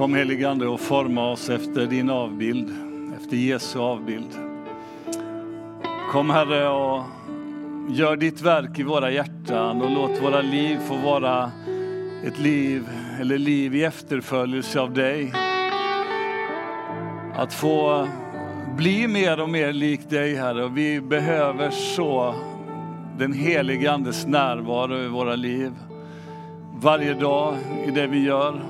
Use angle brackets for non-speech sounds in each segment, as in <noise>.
Kom heligande och forma oss efter din avbild, efter Jesu avbild. Kom Herre och gör ditt verk i våra hjärtan och låt våra liv få vara ett liv, eller liv i efterföljelse av dig. Att få bli mer och mer lik dig Herre och vi behöver så den helige Andes närvaro i våra liv. Varje dag i det vi gör,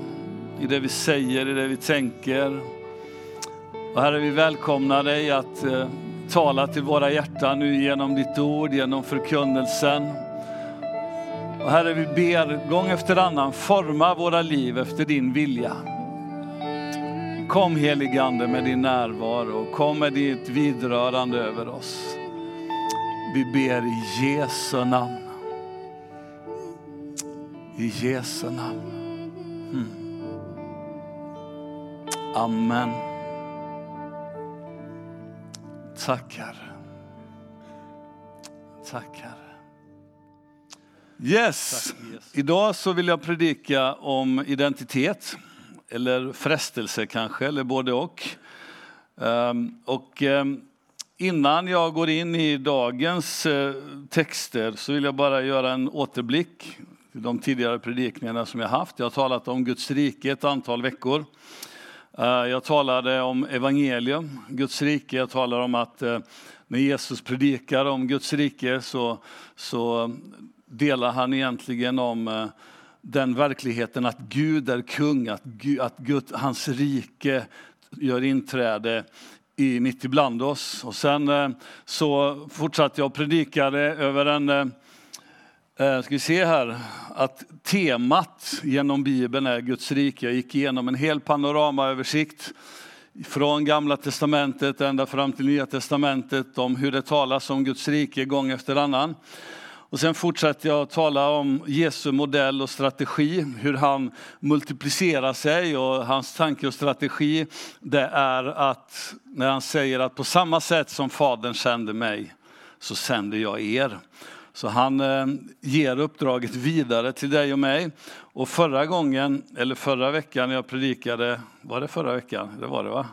i det vi säger, i det vi tänker. Och Herre, vi välkomnar dig att eh, tala till våra hjärtan nu genom ditt ord, genom förkunnelsen. Och Herre, vi ber gång efter annan, forma våra liv efter din vilja. Kom heligande med din närvaro, kom med ditt vidrörande över oss. Vi ber i Jesu namn. I Jesu namn. Mm. Amen. Tack Herre. Tack Herre. Yes, Tack, yes. idag så vill jag predika om identitet. Eller frestelse kanske, eller både och. Um, och um, innan jag går in i dagens uh, texter så vill jag bara göra en återblick till de tidigare predikningarna som jag haft. Jag har talat om Guds rike ett antal veckor. Eh, jag talade om evangelium, Guds rike. Jag talade om att eh, när Jesus predikar om Guds rike så, så delar han egentligen om eh, den verkligheten att Gud är kung, att, Gud, att Gud, hans rike gör inträde i, mitt ibland oss. Och sen så fortsatte jag och predikade över en Eh, ska vi se här, att temat genom Bibeln är Guds rike. Jag gick igenom en hel panoramaöversikt från Gamla Testamentet ända fram till Nya Testamentet om hur det talas om Guds rike gång efter annan. Och sen fortsätter jag att tala om Jesu modell och strategi, hur han multiplicerar sig och hans tanke och strategi det är att när han säger att på samma sätt som Fadern sände mig så sänder jag er. Så han eh, ger uppdraget vidare till dig och mig. Och förra gången, eller förra veckan jag predikade, var det förra veckan? Det var det va?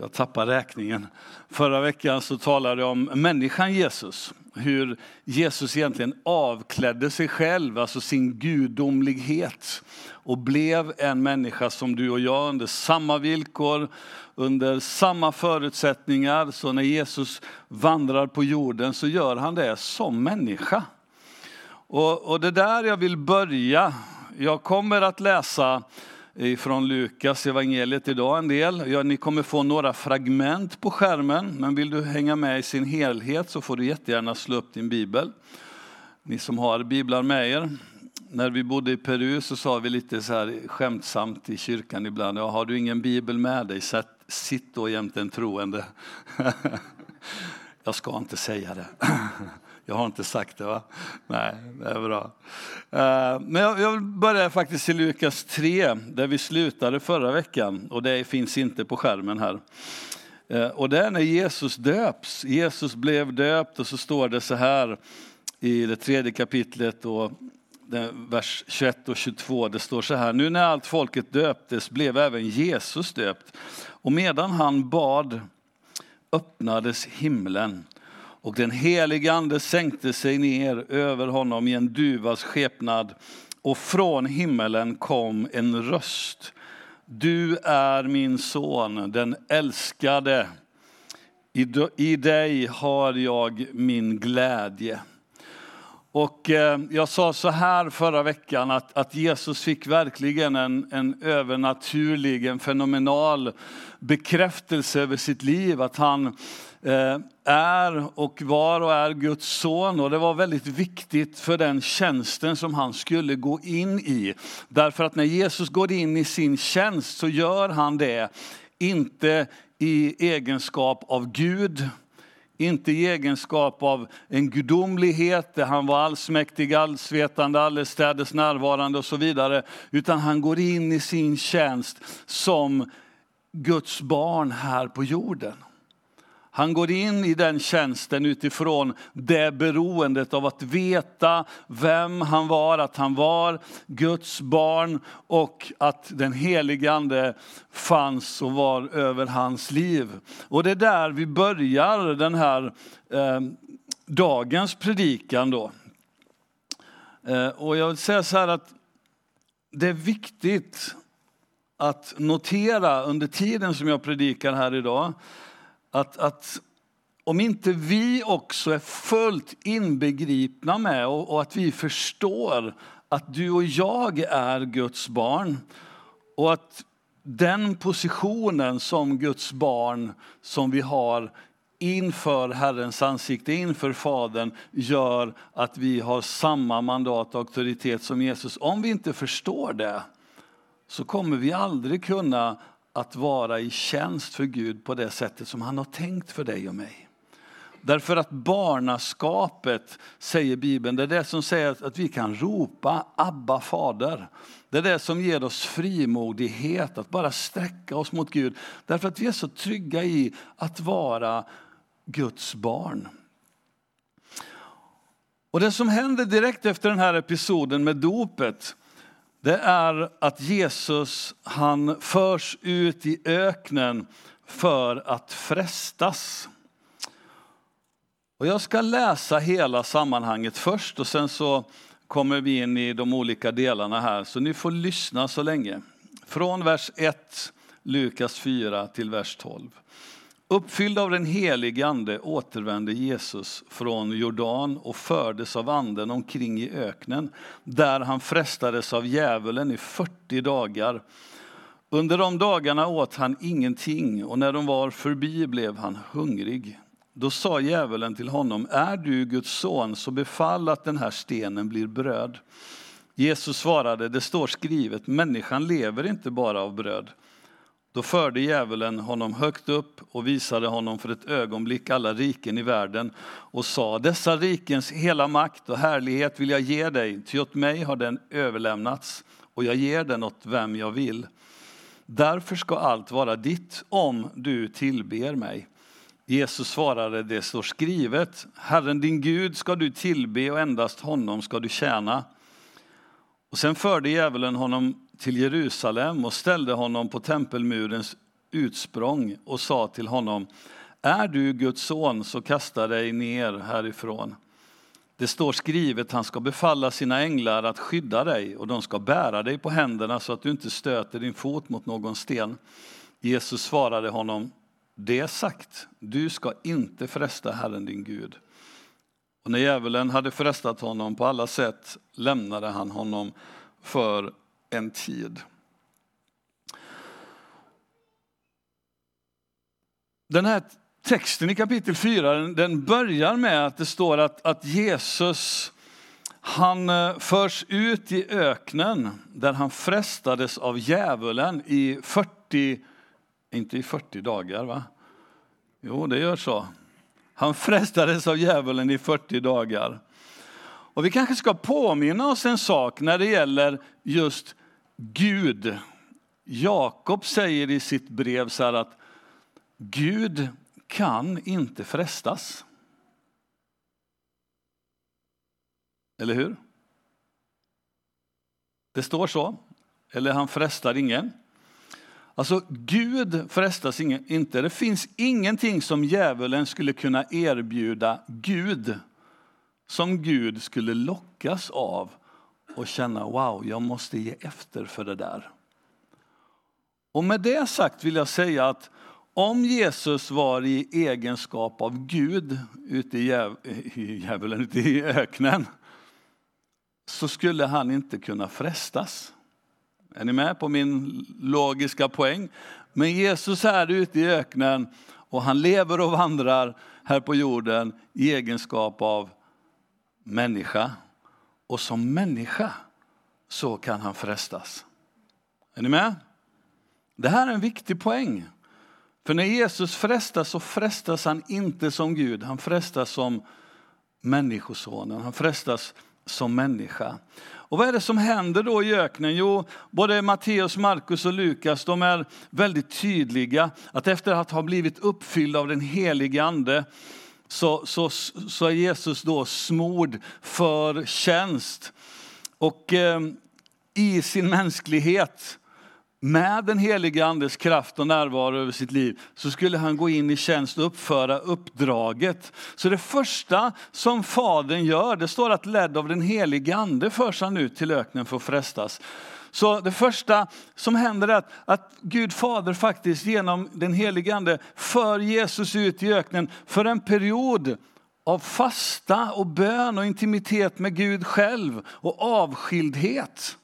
Jag tappar räkningen. Förra veckan så talade jag om människan Jesus. Hur Jesus egentligen avklädde sig själv, alltså sin gudomlighet och blev en människa som du och jag under samma villkor, under samma förutsättningar. Så när Jesus vandrar på jorden så gör han det som människa. Och, och det där jag vill börja. Jag kommer att läsa från Lukas evangeliet idag en del. Ja, ni kommer få några fragment på skärmen, men vill du hänga med i sin helhet så får du jättegärna slå upp din bibel. Ni som har biblar med er. När vi bodde i Peru så sa vi lite så här skämtsamt i kyrkan ibland, ja, har du ingen bibel med dig, sitt då jämte en troende. <laughs> Jag ska inte säga det. <laughs> Jag har inte sagt det va? Nej, det är bra. Eh, men jag vill börja faktiskt i Lukas 3, där vi slutade förra veckan. Och det finns inte på skärmen här. Eh, och det är när Jesus döps. Jesus blev döpt och så står det så här i det tredje kapitlet och vers 21 och 22. Det står så här, nu när allt folket döptes blev även Jesus döpt. Och medan han bad öppnades himlen och den helige ande sänkte sig ner över honom i en duvas skepnad och från himmelen kom en röst. Du är min son, den älskade. I dig har jag min glädje. Och eh, jag sa så här förra veckan att, att Jesus fick verkligen en, en övernaturlig, en fenomenal bekräftelse över sitt liv. Att han eh, är och var och är Guds son. Och det var väldigt viktigt för den tjänsten som han skulle gå in i. Därför att när Jesus går in i sin tjänst så gör han det inte i egenskap av Gud, inte i egenskap av en gudomlighet där han var allsmäktig, allsvetande, allestädes närvarande och så vidare. Utan han går in i sin tjänst som Guds barn här på jorden. Han går in i den tjänsten utifrån det beroendet av att veta vem han var, att han var Guds barn och att den helige Ande fanns och var över hans liv. Och det är där vi börjar den här eh, dagens predikan då. Eh, och jag vill säga så här att det är viktigt att notera under tiden som jag predikar här idag, att, att om inte vi också är fullt inbegripna med och, och, att vi förstår att du och jag är Guds barn och att den positionen som Guds barn som vi har inför Herrens ansikte, inför Fadern, gör att vi har samma mandat och auktoritet som Jesus. Om vi inte förstår det, så kommer vi aldrig kunna att vara i tjänst för Gud på det sättet som han har tänkt för dig och mig. Därför att barnaskapet, säger Bibeln, det är det som säger att vi kan ropa Abba fader. Det är det som ger oss frimodighet att bara sträcka oss mot Gud. Därför att vi är så trygga i att vara Guds barn. Och det som händer direkt efter den här episoden med dopet, det är att Jesus han förs ut i öknen för att frestas. Och jag ska läsa hela sammanhanget först och sen så kommer vi in i de olika delarna här. Så ni får lyssna så länge. Från vers 1, Lukas 4 till vers 12. Uppfylld av den helige Ande återvände Jesus från Jordan och fördes av anden omkring i öknen, där han frestades av djävulen i 40 dagar. Under de dagarna åt han ingenting och när de var förbi blev han hungrig. Då sa djävulen till honom, är du Guds son så befall att den här stenen blir bröd. Jesus svarade, det står skrivet, människan lever inte bara av bröd. Då förde djävulen honom högt upp och visade honom för ett ögonblick alla riken i världen och sa, dessa rikens hela makt och härlighet vill jag ge dig, ty åt mig har den överlämnats och jag ger den åt vem jag vill. Därför ska allt vara ditt om du tillber mig. Jesus svarade, det står skrivet, Herren din Gud ska du tillbe och endast honom ska du tjäna. Och sen förde djävulen honom till Jerusalem och ställde honom på tempelmurens utsprång och sa till honom, är du Guds son så kasta dig ner härifrån. Det står skrivet, han ska befalla sina änglar att skydda dig och de ska bära dig på händerna så att du inte stöter din fot mot någon sten. Jesus svarade honom, det är sagt, du ska inte fresta Herren din Gud. Och när djävulen hade frestat honom på alla sätt lämnade han honom för en tid. Den här texten i kapitel 4 den börjar med att det står att, att Jesus han eh, förs ut i öknen där han frestades av djävulen i 40, inte i 40 dagar va? Jo, det gör så. Han frestades av djävulen i 40 dagar. Och vi kanske ska påminna oss en sak när det gäller just Gud. Jakob säger i sitt brev så här att Gud kan inte frestas. Eller hur? Det står så. Eller han frestar ingen. Alltså Gud frestas inte. Det finns ingenting som djävulen skulle kunna erbjuda Gud som Gud skulle lockas av och känna wow, jag måste ge efter för det där. Och med det sagt vill jag säga att om Jesus var i egenskap av Gud ute i, djäv <laughs> i djävulen, ute i öknen, så skulle han inte kunna frestas. Är ni med på min logiska poäng? Men Jesus är ute i öknen och han lever och vandrar här på jorden i egenskap av människa. Och som människa så kan han frestas. Är ni med? Det här är en viktig poäng. För när Jesus frestas så frestas han inte som Gud, han frestas som människosonen, han frestas som människa. Och vad är det som händer då i öknen? Jo, både Matteus, Markus och Lukas de är väldigt tydliga att efter att ha blivit uppfyllda av den helige Ande så, så, så är Jesus då smord för tjänst. Och eh, i sin mänsklighet med den heliga andes kraft och närvaro över sitt liv så skulle han gå in i tjänst och uppföra uppdraget. Så det första som fadern gör, det står att ledd av den heliga ande förs han ut till öknen för att frestas. Så det första som händer är att, att Gud fader faktiskt genom den helige ande för Jesus ut i öknen för en period av fasta och bön och intimitet med Gud själv och avskildhet.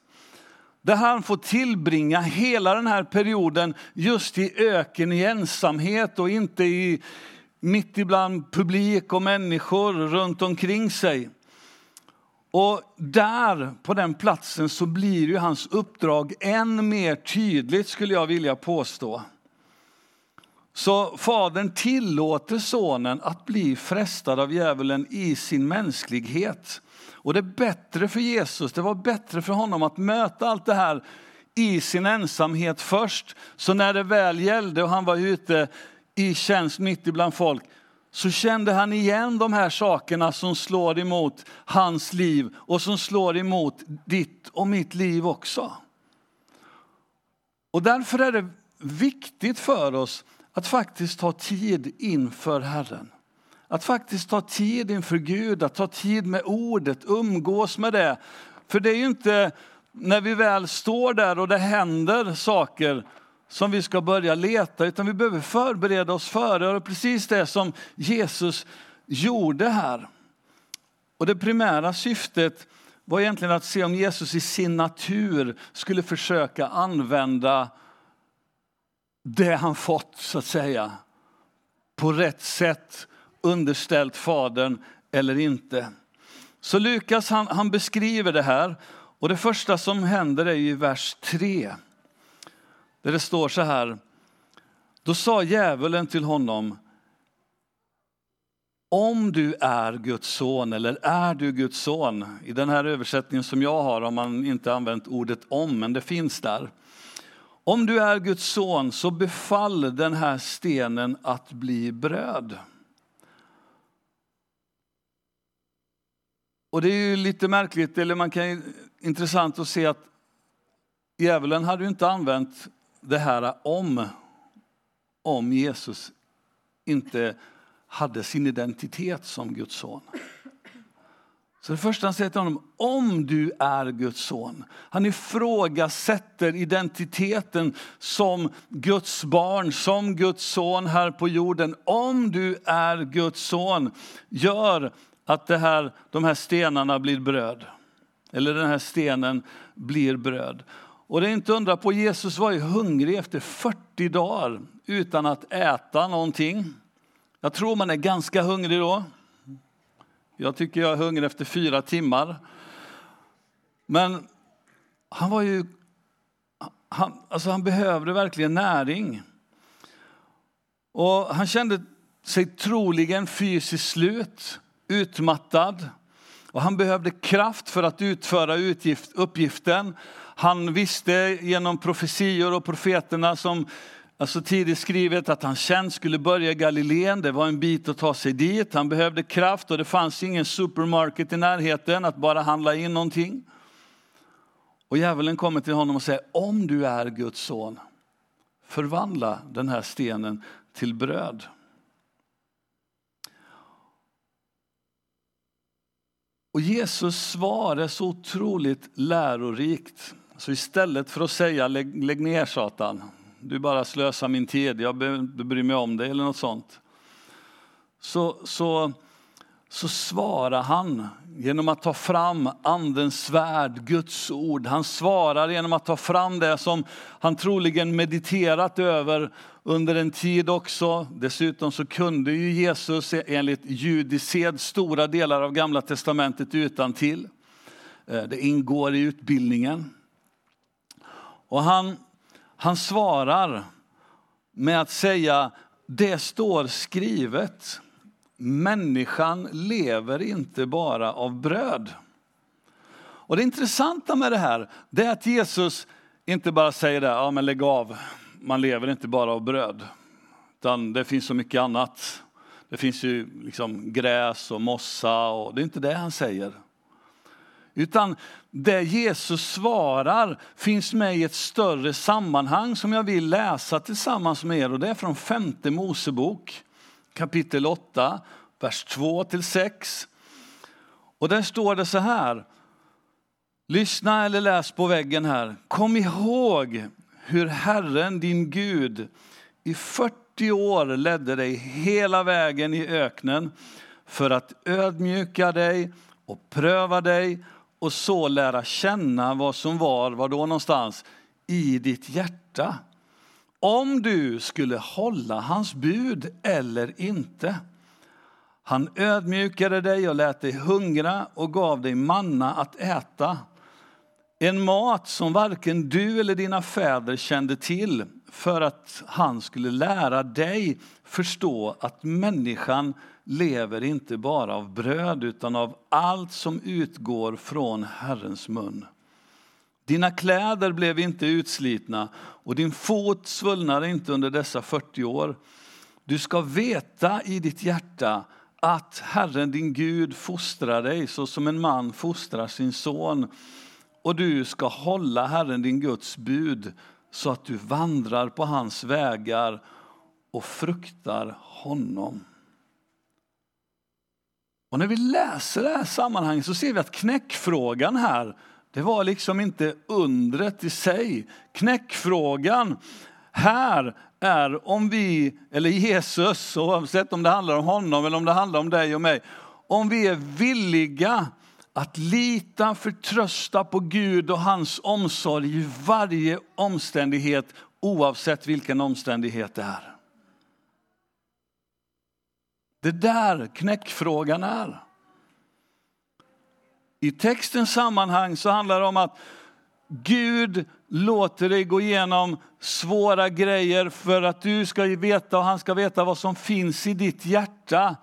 Där han får tillbringa hela den här perioden just i öken, i ensamhet och inte i, mitt ibland publik och människor runt omkring sig. Och där, på den platsen, så blir ju hans uppdrag än mer tydligt skulle jag vilja påstå. Så fadern tillåter sonen att bli frestad av djävulen i sin mänsklighet. Och det är bättre för Jesus, det var bättre för honom att möta allt det här i sin ensamhet först. Så när det väl gällde och han var ute i tjänst mitt ibland folk, så kände han igen de här sakerna som slår emot hans liv och som slår emot ditt och mitt liv också. Och därför är det viktigt för oss att faktiskt ta tid inför Herren. Att faktiskt ta tid inför Gud, att ta tid med ordet, umgås med det. För det är ju inte när vi väl står där och det händer saker som vi ska börja leta, utan vi behöver förbereda oss för. Och precis det som Jesus gjorde här. Och det primära syftet var egentligen att se om Jesus i sin natur skulle försöka använda det han fått, så att säga, på rätt sätt underställt Fadern eller inte. Så Lukas han, han beskriver det här och det första som händer är i vers 3. Där det står så här. Då sa djävulen till honom om du är Guds son eller är du Guds son. I den här översättningen som jag har har man inte använt ordet om, men det finns där. Om du är Guds son så befall den här stenen att bli bröd. Och det är ju lite märkligt, eller man kan intressant att se att djävulen hade ju inte använt det här om, om Jesus inte hade sin identitet som Guds son. Så det första han säger till honom, om du är Guds son. Han ifrågasätter identiteten som Guds barn, som Guds son här på jorden. Om du är Guds son, gör att det här, de här stenarna blir bröd. Eller den här stenen blir bröd. Och det är inte undra på, Jesus var ju hungrig efter 40 dagar utan att äta någonting. Jag tror man är ganska hungrig då. Jag tycker jag är hungrig efter fyra timmar. Men han var ju, han, alltså han behövde verkligen näring. Och han kände sig troligen fysiskt slut utmattad och han behövde kraft för att utföra utgift, uppgiften. Han visste genom profetior och profeterna som alltså tidigt skrivet att hans tjänst skulle börja i Galileen. Det var en bit att ta sig dit. Han behövde kraft och det fanns ingen supermarket i närheten att bara handla in någonting. Och djävulen kommer till honom och säger, om du är Guds son, förvandla den här stenen till bröd. Och Jesus svar är så otroligt lärorikt. Så istället för att säga lägg, lägg ner Satan, du bara slösar min tid, jag bryr mig om dig eller något sånt. Så, så, så svarar han genom att ta fram Andens svärd, Guds ord. Han svarar genom att ta fram det som han troligen mediterat över under en tid också. Dessutom så kunde ju Jesus enligt judisk sed stora delar av Gamla Testamentet utan till. Eh, det ingår i utbildningen. Och han, han svarar med att säga, det står skrivet. Människan lever inte bara av bröd. Och det intressanta med det här, det är att Jesus inte bara säger det, ja men lägg av, man lever inte bara av bröd. Utan det finns så mycket annat. Det finns ju liksom gräs och mossa och det är inte det han säger. Utan det Jesus svarar finns med i ett större sammanhang som jag vill läsa tillsammans med er. Och det är från femte Mosebok kapitel 8, vers 2 till 6. Och där står det så här. Lyssna eller läs på väggen här. Kom ihåg hur Herren din Gud i 40 år ledde dig hela vägen i öknen för att ödmjuka dig och pröva dig och så lära känna vad som var, var då någonstans, i ditt hjärta. Om du skulle hålla hans bud eller inte. Han ödmjukade dig och lät dig hungra och gav dig manna att äta. En mat som varken du eller dina fäder kände till för att han skulle lära dig förstå att människan lever inte bara av bröd utan av allt som utgår från Herrens mun. Dina kläder blev inte utslitna och din fot svullnade inte under dessa 40 år. Du ska veta i ditt hjärta att Herren din Gud fostrar dig så som en man fostrar sin son. Och du ska hålla Herren din Guds bud så att du vandrar på hans vägar och fruktar honom. Och när vi läser det här sammanhanget så ser vi att knäckfrågan här, det var liksom inte undret i sig. Knäckfrågan här är om vi, eller Jesus, oavsett om det handlar om honom eller om det handlar om dig och mig, om vi är villiga att lita, förtrösta på Gud och hans omsorg i varje omständighet, oavsett vilken omständighet det är. Det där knäckfrågan är. I textens sammanhang så handlar det om att Gud låter dig gå igenom svåra grejer för att du ska veta och han ska veta vad som finns i ditt hjärta.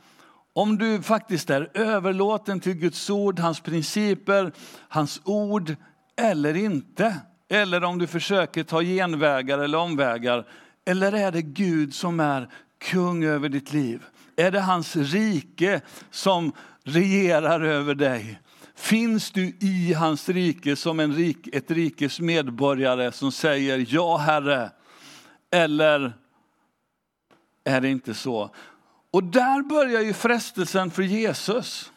Om du faktiskt är överlåten till Guds ord, hans principer, hans ord eller inte. Eller om du försöker ta genvägar eller omvägar. Eller är det Gud som är kung över ditt liv? Är det hans rike som regerar över dig? Finns du i hans rike som en rik, ett rikes medborgare som säger ja Herre? Eller är det inte så? Och där börjar ju frestelsen för Jesus.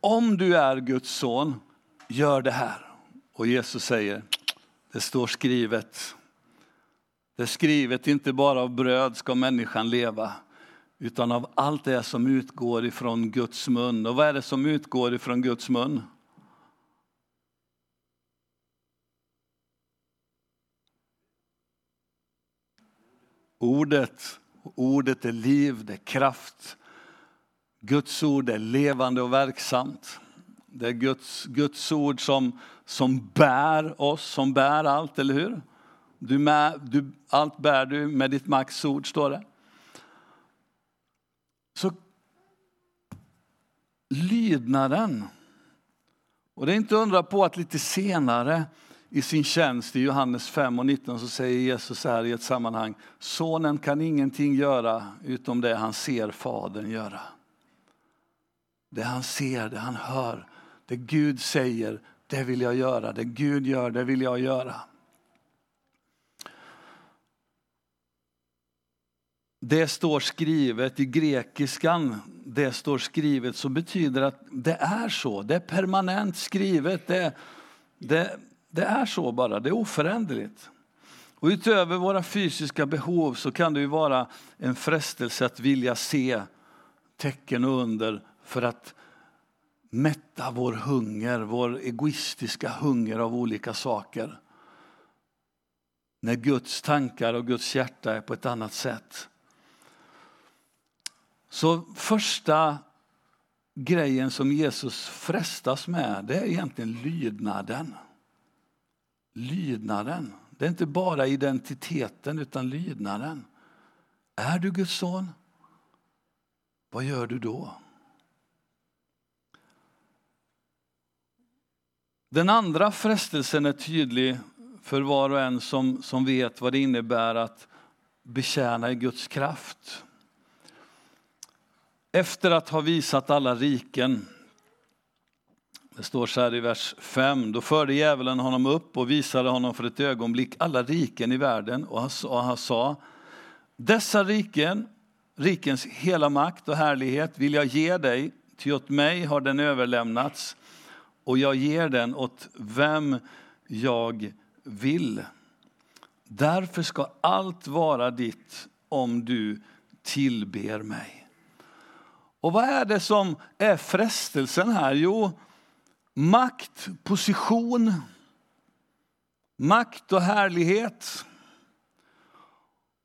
Om du är Guds son, gör det här. Och Jesus säger, det står skrivet. Det är skrivet, inte bara av bröd ska människan leva, utan av allt det som utgår ifrån Guds mun. Och vad är det som utgår ifrån Guds mun? Ordet. Ordet är liv, det är kraft. Guds ord är levande och verksamt. Det är Guds, Guds ord som, som bär oss, som bär allt, eller hur? Du med, du, allt bär du med ditt makts ord, står det. Så lydnaden. Och det är inte undra på att lite senare i sin tjänst i Johannes 5 och 19 så säger Jesus så här i ett sammanhang. Sonen kan ingenting göra utom det han ser Fadern göra. Det han ser, det han hör, det Gud säger, det vill jag göra. Det Gud gör, det vill jag göra. Det står skrivet i grekiskan, det står skrivet så betyder att det är så. Det är permanent skrivet. Det, det, det är så bara, det är oföränderligt. Och utöver våra fysiska behov så kan det ju vara en frestelse att vilja se tecken och under för att mätta vår hunger, vår egoistiska hunger av olika saker. När Guds tankar och Guds hjärta är på ett annat sätt. Så första grejen som Jesus frestas med, det är egentligen lydnaden. Lydnaden. Det är inte bara identiteten, utan lydnaden. Är du Guds son? Vad gör du då? Den andra frestelsen är tydlig för var och en som, som vet vad det innebär att betjäna i Guds kraft. Efter att ha visat alla riken, det står så här i vers 5, då förde djävulen honom upp och visade honom för ett ögonblick alla riken i världen och han, och han sa, dessa riken, rikens hela makt och härlighet vill jag ge dig, ty åt mig har den överlämnats och jag ger den åt vem jag vill. Därför ska allt vara ditt om du tillber mig. Och vad är det som är frestelsen här? Jo, makt, position, makt och härlighet.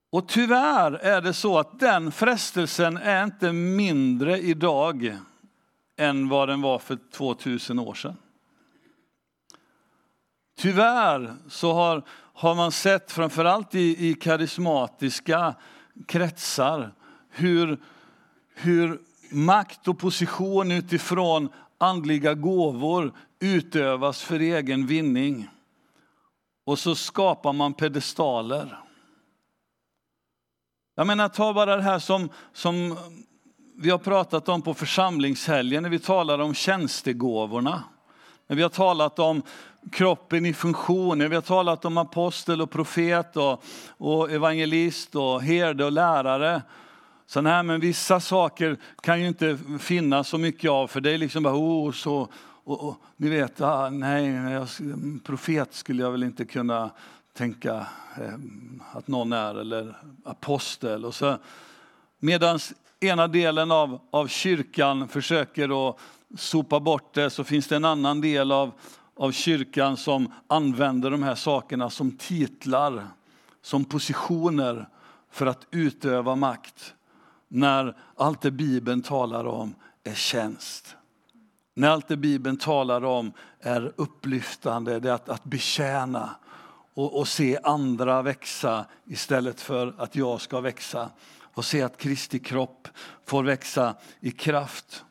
Och tyvärr är det så att den frestelsen är inte mindre idag än vad den var för 2000 år sedan. Tyvärr så har, har man sett, framförallt i, i karismatiska kretsar, hur, hur makt och position utifrån andliga gåvor utövas för egen vinning. Och så skapar man pedestaler. Jag menar, ta bara det här som, som vi har pratat om på församlingshelgen när vi talar om tjänstegåvorna. När vi har talat om kroppen i funktion, när vi har talat om apostel och profet och, och evangelist och herde och lärare. Så nej, men vissa saker kan ju inte finnas så mycket av för det är liksom bara, oh, så, och, och, ni vet, ah, nej, jag, mm, profet skulle jag väl inte kunna tänka eh, att någon är, eller apostel. Och så, Medan ena delen av, av kyrkan försöker att sopa bort det så finns det en annan del av, av kyrkan som använder de här sakerna som titlar, som positioner för att utöva makt. När allt det Bibeln talar om är tjänst. När allt det Bibeln talar om är upplyftande, det är att, att betjäna och, och se andra växa istället för att jag ska växa och se att Kristi kropp får växa i kraft.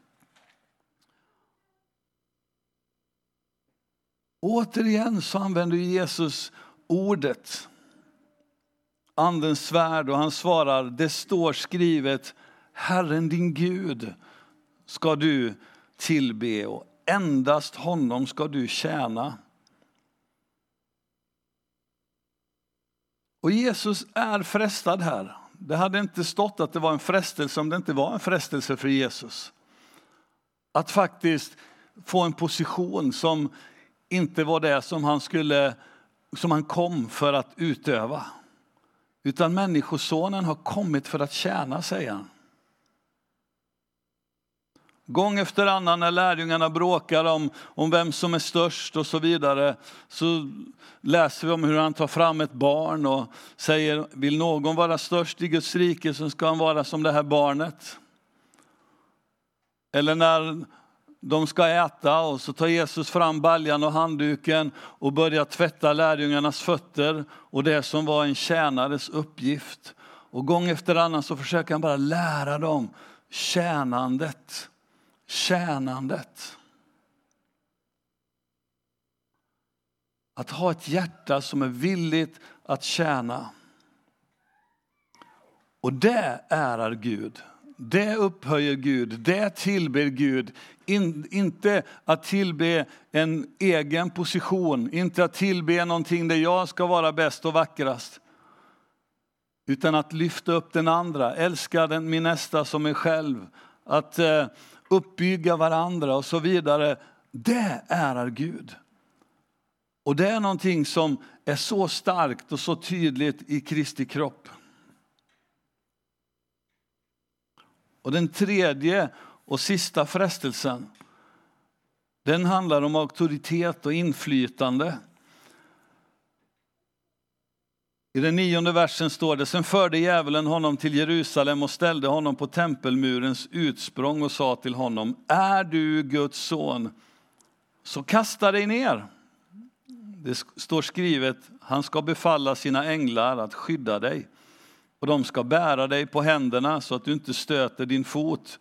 Återigen så använder Jesus ordet, andens svärd och han svarar, det står skrivet, Herren din Gud ska du tillbe och endast honom ska du tjäna. Och Jesus är frestad här. Det hade inte stått att det var en frestelse om det inte var en frestelse för Jesus. Att faktiskt få en position som inte var det som han, skulle, som han kom för att utöva. Utan Människosonen har kommit för att tjäna, säger han. Gång efter annan när lärjungarna bråkar om, om vem som är störst och så vidare, så läser vi om hur han tar fram ett barn och säger, vill någon vara störst i Guds rike så ska han vara som det här barnet. Eller när de ska äta och så tar Jesus fram baljan och handduken och börjar tvätta lärjungarnas fötter och det som var en tjänares uppgift. Och gång efter annan så försöker han bara lära dem tjänandet. Tjänandet. Att ha ett hjärta som är villigt att tjäna. Och det ärar Gud. Det upphöjer Gud, det tillber Gud. In, inte att tillbe en egen position, inte att tillbe någonting där jag ska vara bäst och vackrast. Utan att lyfta upp den andra, älska den, min nästa som mig själv. Att eh, uppbygga varandra och så vidare. Det ärar Gud. Och det är någonting som är så starkt och så tydligt i Kristi kropp. Och den tredje och sista frestelsen, den handlar om auktoritet och inflytande. I den nionde versen står det, sen förde djävulen honom till Jerusalem och ställde honom på tempelmurens utsprång och sa till honom, är du Guds son, så kasta dig ner. Det står skrivet, han ska befalla sina änglar att skydda dig och de ska bära dig på händerna så att du inte stöter din fot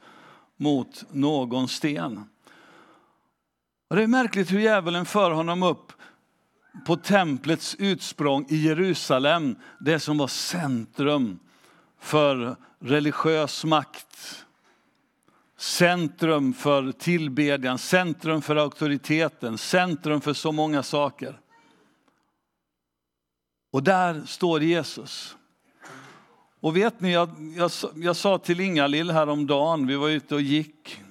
mot någon sten. Och det är märkligt hur djävulen för honom upp på templets utsprång i Jerusalem, det som var centrum för religiös makt. Centrum för tillbedjan, centrum för auktoriteten, centrum för så många saker. Och där står Jesus. Och vet ni, jag, jag, jag sa till Inga-Lill häromdagen, vi var ute och gick,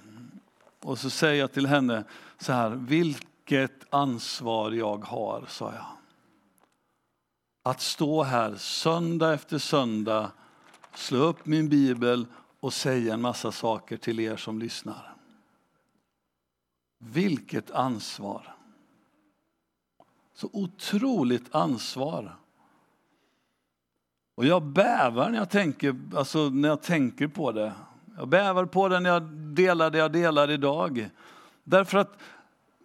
och så säger jag till henne så här, vilket ansvar jag har, sa jag. Att stå här söndag efter söndag, slå upp min bibel och säga en massa saker till er som lyssnar. Vilket ansvar! Så otroligt ansvar. Och jag bävar när jag tänker, alltså när jag tänker på det. Jag bävar på det när jag delar det jag delar idag. Därför att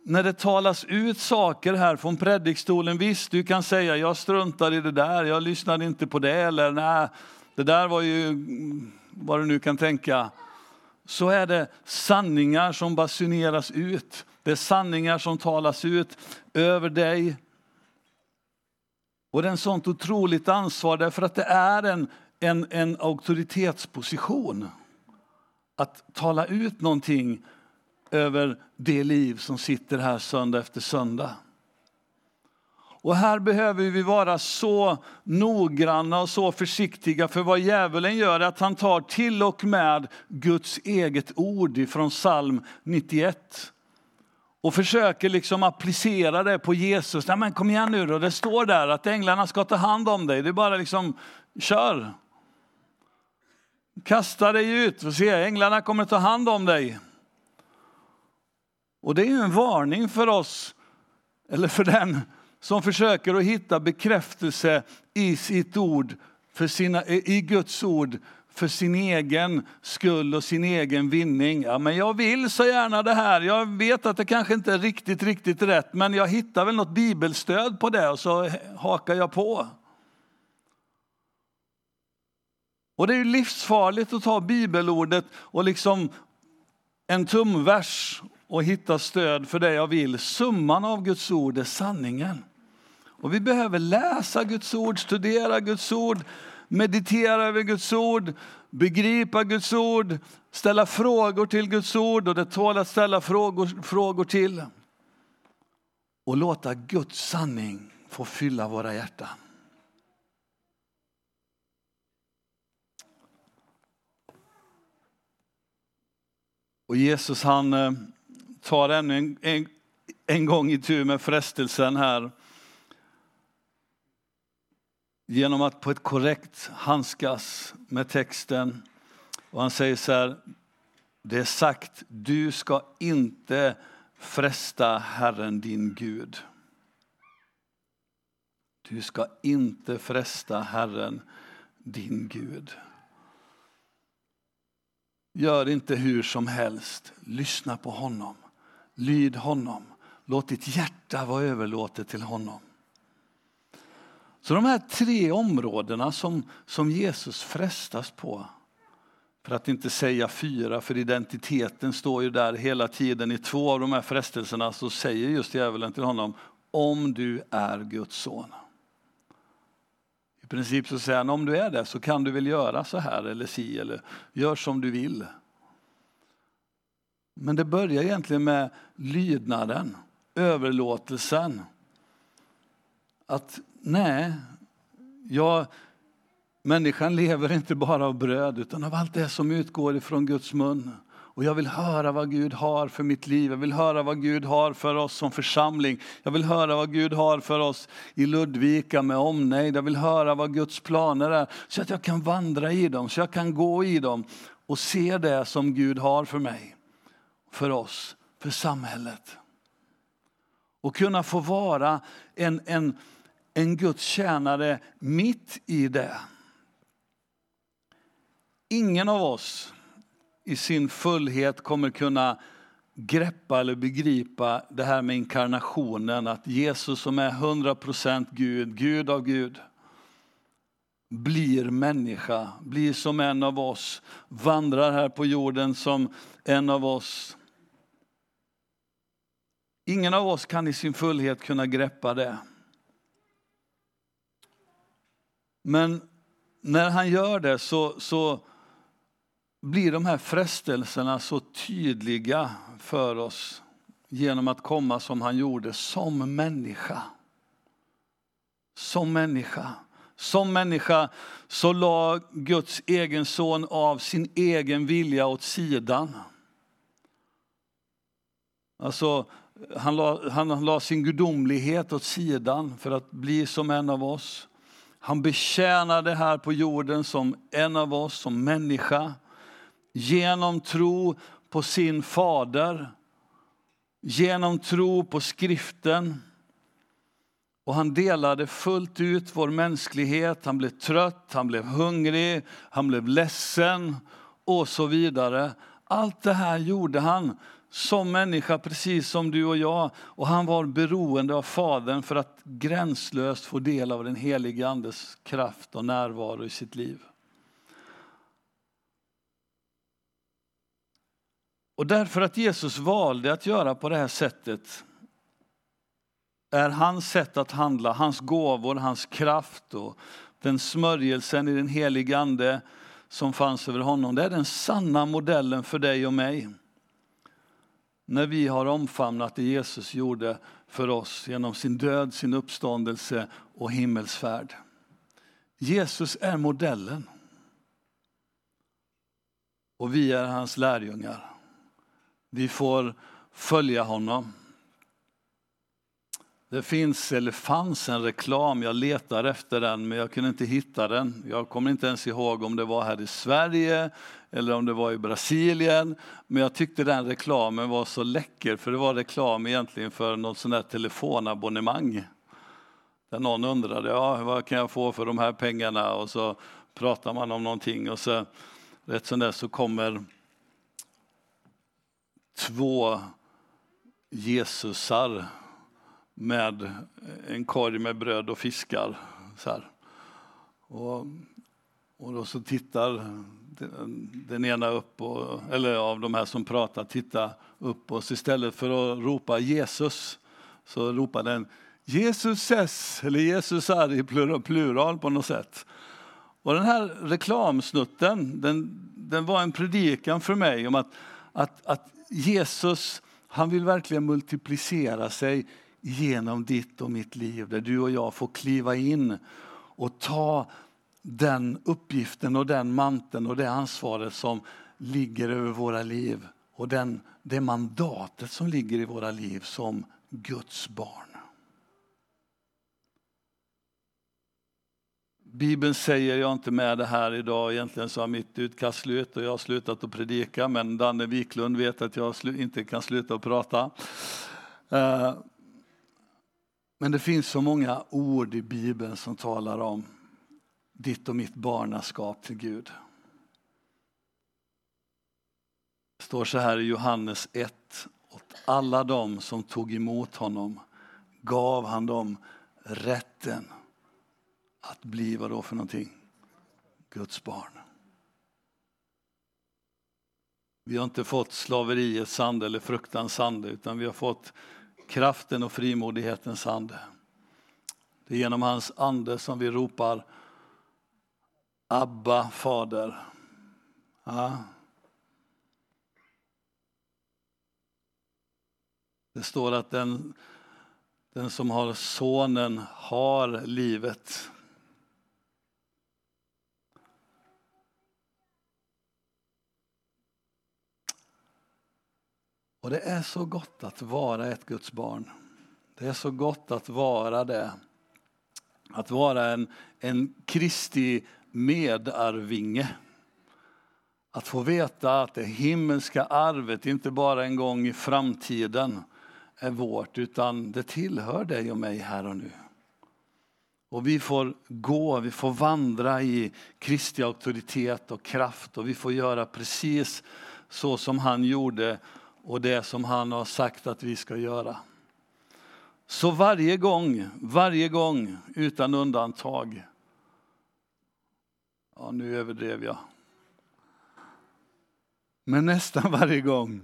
när det talas ut saker här från predikstolen, visst du kan säga jag struntar i det där, jag lyssnade inte på det eller nej, det där var ju vad du nu kan tänka. Så är det sanningar som basuneras ut. Det är sanningar som talas ut över dig, och det är ett sånt otroligt ansvar därför att det är en, en, en auktoritetsposition. Att tala ut någonting över det liv som sitter här söndag efter söndag. Och här behöver vi vara så noggranna och så försiktiga för vad djävulen gör är att han tar till och med Guds eget ord från psalm 91 och försöker liksom applicera det på Jesus. Nej, men kom igen nu då, det står där att änglarna ska ta hand om dig. Det är bara liksom, kör. Kasta dig ut och se, änglarna kommer ta hand om dig. Och det är ju en varning för oss, eller för den som försöker att hitta bekräftelse i sitt ord, för sina, i Guds ord för sin egen skull och sin egen vinning. Ja, men jag vill så gärna det här. Jag vet att det kanske inte är riktigt, riktigt rätt, men jag hittar väl något bibelstöd på det och så hakar jag på. Och det är ju livsfarligt att ta bibelordet och liksom en tumvers och hitta stöd för det jag vill. Summan av Guds ord är sanningen. Och vi behöver läsa Guds ord, studera Guds ord, meditera över Guds ord, begripa Guds ord, ställa frågor till Guds ord och det tål att ställa frågor, frågor till. Och låta Guds sanning få fylla våra hjärtan. Och Jesus han eh, tar ännu en, en, en gång i tur med frestelsen här genom att på ett korrekt handskas med texten. Och han säger så här, det är sagt, du ska inte fresta Herren din Gud. Du ska inte fresta Herren din Gud. Gör inte hur som helst, lyssna på honom, lyd honom, låt ditt hjärta vara överlåtet till honom. Så de här tre områdena som, som Jesus frestas på, för att inte säga fyra, för identiteten står ju där hela tiden. I två av de här frestelserna så säger just djävulen till honom, om du är Guds son. I princip så säger han, om du är det så kan du väl göra så här eller si, eller gör som du vill. Men det börjar egentligen med lydnaden, överlåtelsen. Att nej, jag, människan lever inte bara av bröd utan av allt det som utgår ifrån Guds mun. Och jag vill höra vad Gud har för mitt liv. Jag vill höra vad Gud har för oss som församling. Jag vill höra vad Gud har för oss i Ludvika med omnejd. Jag vill höra vad Guds planer är så att jag kan vandra i dem, så jag kan gå i dem och se det som Gud har för mig, för oss, för samhället. Och kunna få vara en, en, en Guds tjänare mitt i det. Ingen av oss i sin fullhet kommer kunna greppa eller begripa det här med inkarnationen, att Jesus som är 100% Gud, Gud av Gud, blir människa, blir som en av oss, vandrar här på jorden som en av oss. Ingen av oss kan i sin fullhet kunna greppa det. Men när han gör det så, så blir de här frestelserna så tydliga för oss genom att komma som han gjorde, som människa. Som människa. Som människa så la Guds egen son av sin egen vilja åt sidan. Alltså, han la, han la sin gudomlighet åt sidan för att bli som en av oss. Han betjänade här på jorden som en av oss, som människa. Genom tro på sin fader. Genom tro på skriften. Och han delade fullt ut vår mänsklighet. Han blev trött, han blev hungrig, han blev ledsen och så vidare. Allt det här gjorde han som människa, precis som du och jag. Och han var beroende av Fadern för att gränslöst få del av den helige Andes kraft och närvaro i sitt liv. Och därför att Jesus valde att göra på det här sättet är hans sätt att handla, hans gåvor, hans kraft och den smörjelsen i den helige Ande som fanns över honom. Det är den sanna modellen för dig och mig när vi har omfamnat det Jesus gjorde för oss genom sin död, sin uppståndelse och himmelsfärd. Jesus är modellen. Och vi är hans lärjungar. Vi får följa honom. Det finns, eller fanns en reklam, jag letar efter den men jag kunde inte hitta den. Jag kommer inte ens ihåg om det var här i Sverige eller om det var i Brasilien. Men jag tyckte den reklamen var så läcker för det var reklam egentligen för något sånt där telefonabonnemang. Där någon undrade, ja, vad kan jag få för de här pengarna? Och så pratar man om någonting och så rätt som det så kommer två Jesusar med en korg med bröd och fiskar. Så här. Och, och då så tittar den ena upp, och, eller av de här som pratar, tittar upp och istället för att ropa Jesus så ropar den Jesus ses, eller Jesus är i plural på något sätt. Och den här reklamsnutten, den, den var en predikan för mig om att, att, att Jesus, han vill verkligen multiplicera sig genom ditt och mitt liv, där du och jag får kliva in och ta den uppgiften och den manteln och det ansvaret som ligger över våra liv och den, det mandatet som ligger i våra liv som Guds barn. Bibeln säger, jag är inte med det här idag, egentligen så har mitt utkast slut och jag har slutat att predika, men Danne Wiklund vet att jag inte kan sluta att prata. Eh, men det finns så många ord i Bibeln som talar om ditt och mitt barnaskap till Gud. Det står så här i Johannes 1. Åt alla dem som tog emot honom gav han dem rätten att bli vad då för någonting? Guds barn. Vi har inte fått slaveriets ande eller fruktans ande utan vi har fått kraften och frimodighetens ande. Det är genom hans ande som vi ropar Abba, Fader. Ja. Det står att den, den som har sonen har livet. Och det är så gott att vara ett Guds barn. Det är så gott att vara det. Att vara en, en Kristi medarvinge. Att få veta att det himmelska arvet inte bara en gång i framtiden är vårt, utan det tillhör dig och mig här och nu. Och vi får gå, vi får vandra i Kristi auktoritet och kraft och vi får göra precis så som han gjorde och det som han har sagt att vi ska göra. Så varje gång, varje gång utan undantag. Ja, nu överdrev jag. Men nästan <laughs> varje gång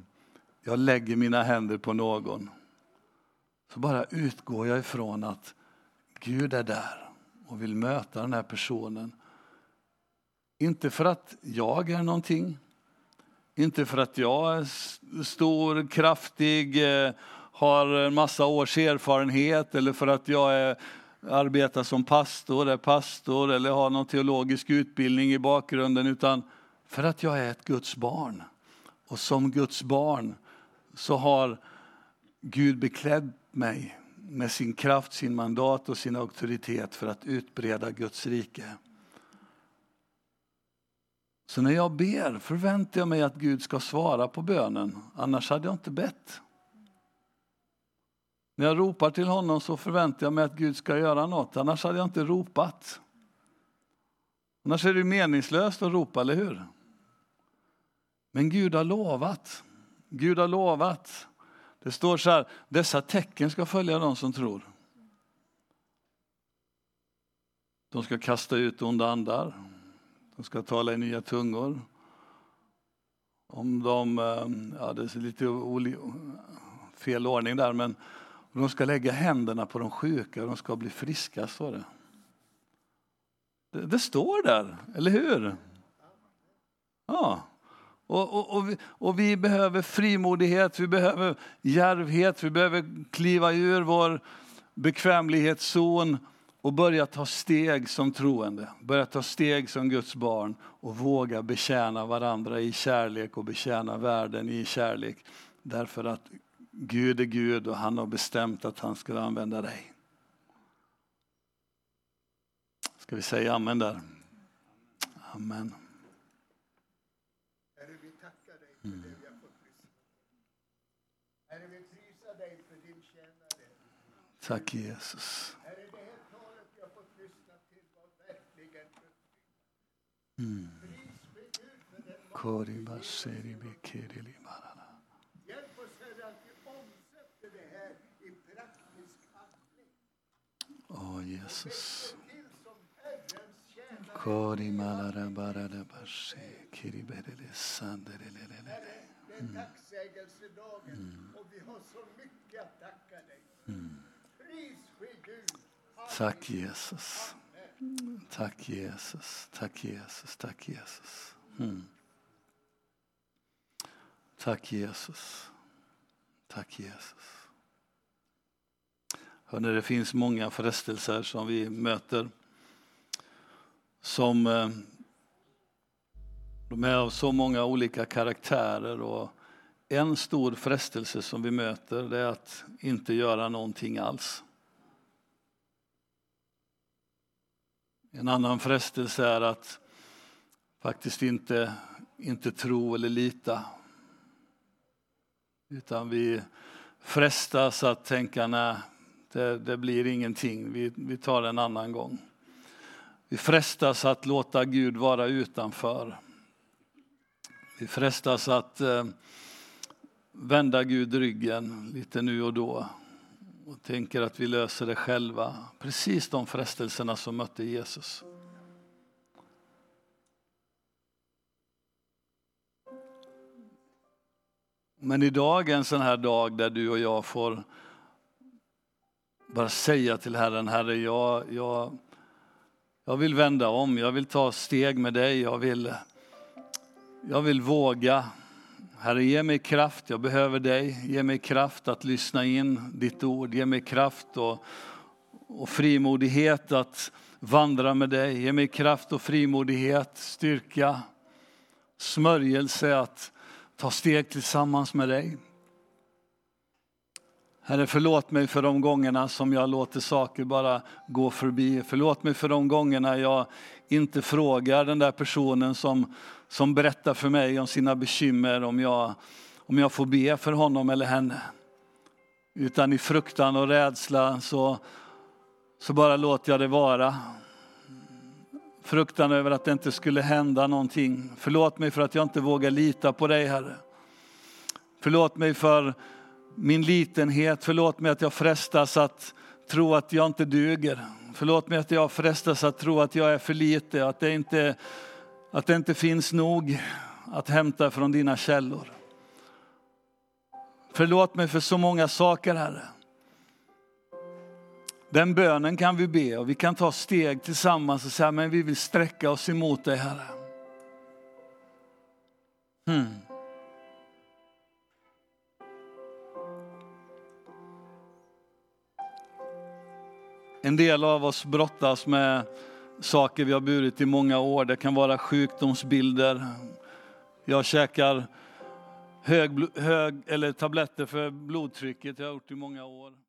jag lägger mina händer på någon så bara utgår jag ifrån att Gud är där och vill möta den här personen. Inte för att jag är någonting, inte för att jag är stor, kraftig, eh, har en massa års erfarenhet eller för att jag är, arbetar som pastor, är pastor eller har någon teologisk utbildning i bakgrunden utan för att jag är ett Guds barn. Och som Guds barn så har Gud beklädd mig med sin kraft, sin mandat och sin auktoritet för att utbreda Guds rike. Så när jag ber förväntar jag mig att Gud ska svara på bönen, annars hade jag inte bett. När jag ropar till honom så förväntar jag mig att Gud ska göra något, annars hade jag inte ropat. Annars är det meningslöst att ropa, eller hur? Men Gud har lovat. Gud har lovat. Det står så här, dessa tecken ska följa de som tror. De ska kasta ut onda andar. De ska tala i nya tungor. Om de, eh, ja det är lite fel ordning där, men de ska lägga händerna på de sjuka och de ska bli friska, står det. Det, det står där, eller hur? Ja. Och, och, och, vi, och, vi, behöver frimodighet, vi behöver järvhet, vi behöver kliva ur vår bekvämlighetszon och börja ta steg som troende, börja ta steg som Guds barn och våga betjäna varandra i kärlek och betjäna världen i kärlek. Därför att Gud är Gud och han har bestämt att han ska använda dig. Ska vi säga amen där? Amen. Herre, vi tackar dig för det vi har fått lyssna Herre, vi prisar dig för din tjänare. Tack Jesus. Herre, det här talet vi har fått lyssna till var verkligen uppbyggande. Mm. Pris för Gud för den Kori baseri bekeri limarana. Hjälp oss Herre att vi omsätter det här i Mm. praktisk handling. Åh Jesus. Till som Herrens tjänare. Kori malara barada bashe kiri berele sanderelelele. Det är tacksägelsedagen och vi har så mycket mm. att mm. tacka dig. Pris ske Gud. Tack Jesus. Tack Jesus, tack Jesus, tack Jesus. Mm. Tack Jesus. Tack Jesus. Hörrni, det finns många frestelser som vi möter. Som eh, de är av så många olika karaktärer och en stor frestelse som vi möter det är att inte göra någonting alls. En annan frestelse är att faktiskt inte, inte tro eller lita. Utan vi frestas att tänka, nej, det, det blir ingenting, vi, vi tar en annan gång. Vi frestas att låta Gud vara utanför. Vi frestas att eh, vända Gud ryggen lite nu och då och tänker att vi löser det själva. Precis de frestelserna som mötte Jesus. Men idag är en sån här dag där du och jag får bara säga till Herren, Herre, jag, jag, jag vill vända om, jag vill ta steg med dig, jag vill, jag vill våga. Herre, ge mig kraft, jag behöver dig. Ge mig kraft att lyssna in ditt ord. Ge mig kraft och, och frimodighet att vandra med dig. Ge mig kraft och frimodighet, styrka, smörjelse att ta steg tillsammans med dig. Herre, förlåt mig för de gångerna som jag låter saker bara gå förbi. Förlåt mig för de gångerna jag inte frågar den där personen som, som berättar för mig om sina bekymmer, om jag, om jag får be för honom eller henne. Utan i fruktan och rädsla så, så bara låter jag det vara. Fruktan över att det inte skulle hända någonting. Förlåt mig för att jag inte vågar lita på dig Herre. Förlåt mig för min litenhet. Förlåt mig att jag frestas att tro att jag inte duger. Förlåt mig att jag frestas att tro att jag är för lite, att det inte, att det inte finns nog att hämta från dina källor. Förlåt mig för så många saker, Herre. Den bönen kan vi be och vi kan ta steg tillsammans och säga, men vi vill sträcka oss emot dig Herre. Hmm. En del av oss brottas med saker vi har burit i många år. Det kan vara sjukdomsbilder. Jag käkar hög, hög, eller tabletter för blodtrycket, jag har gjort i många år.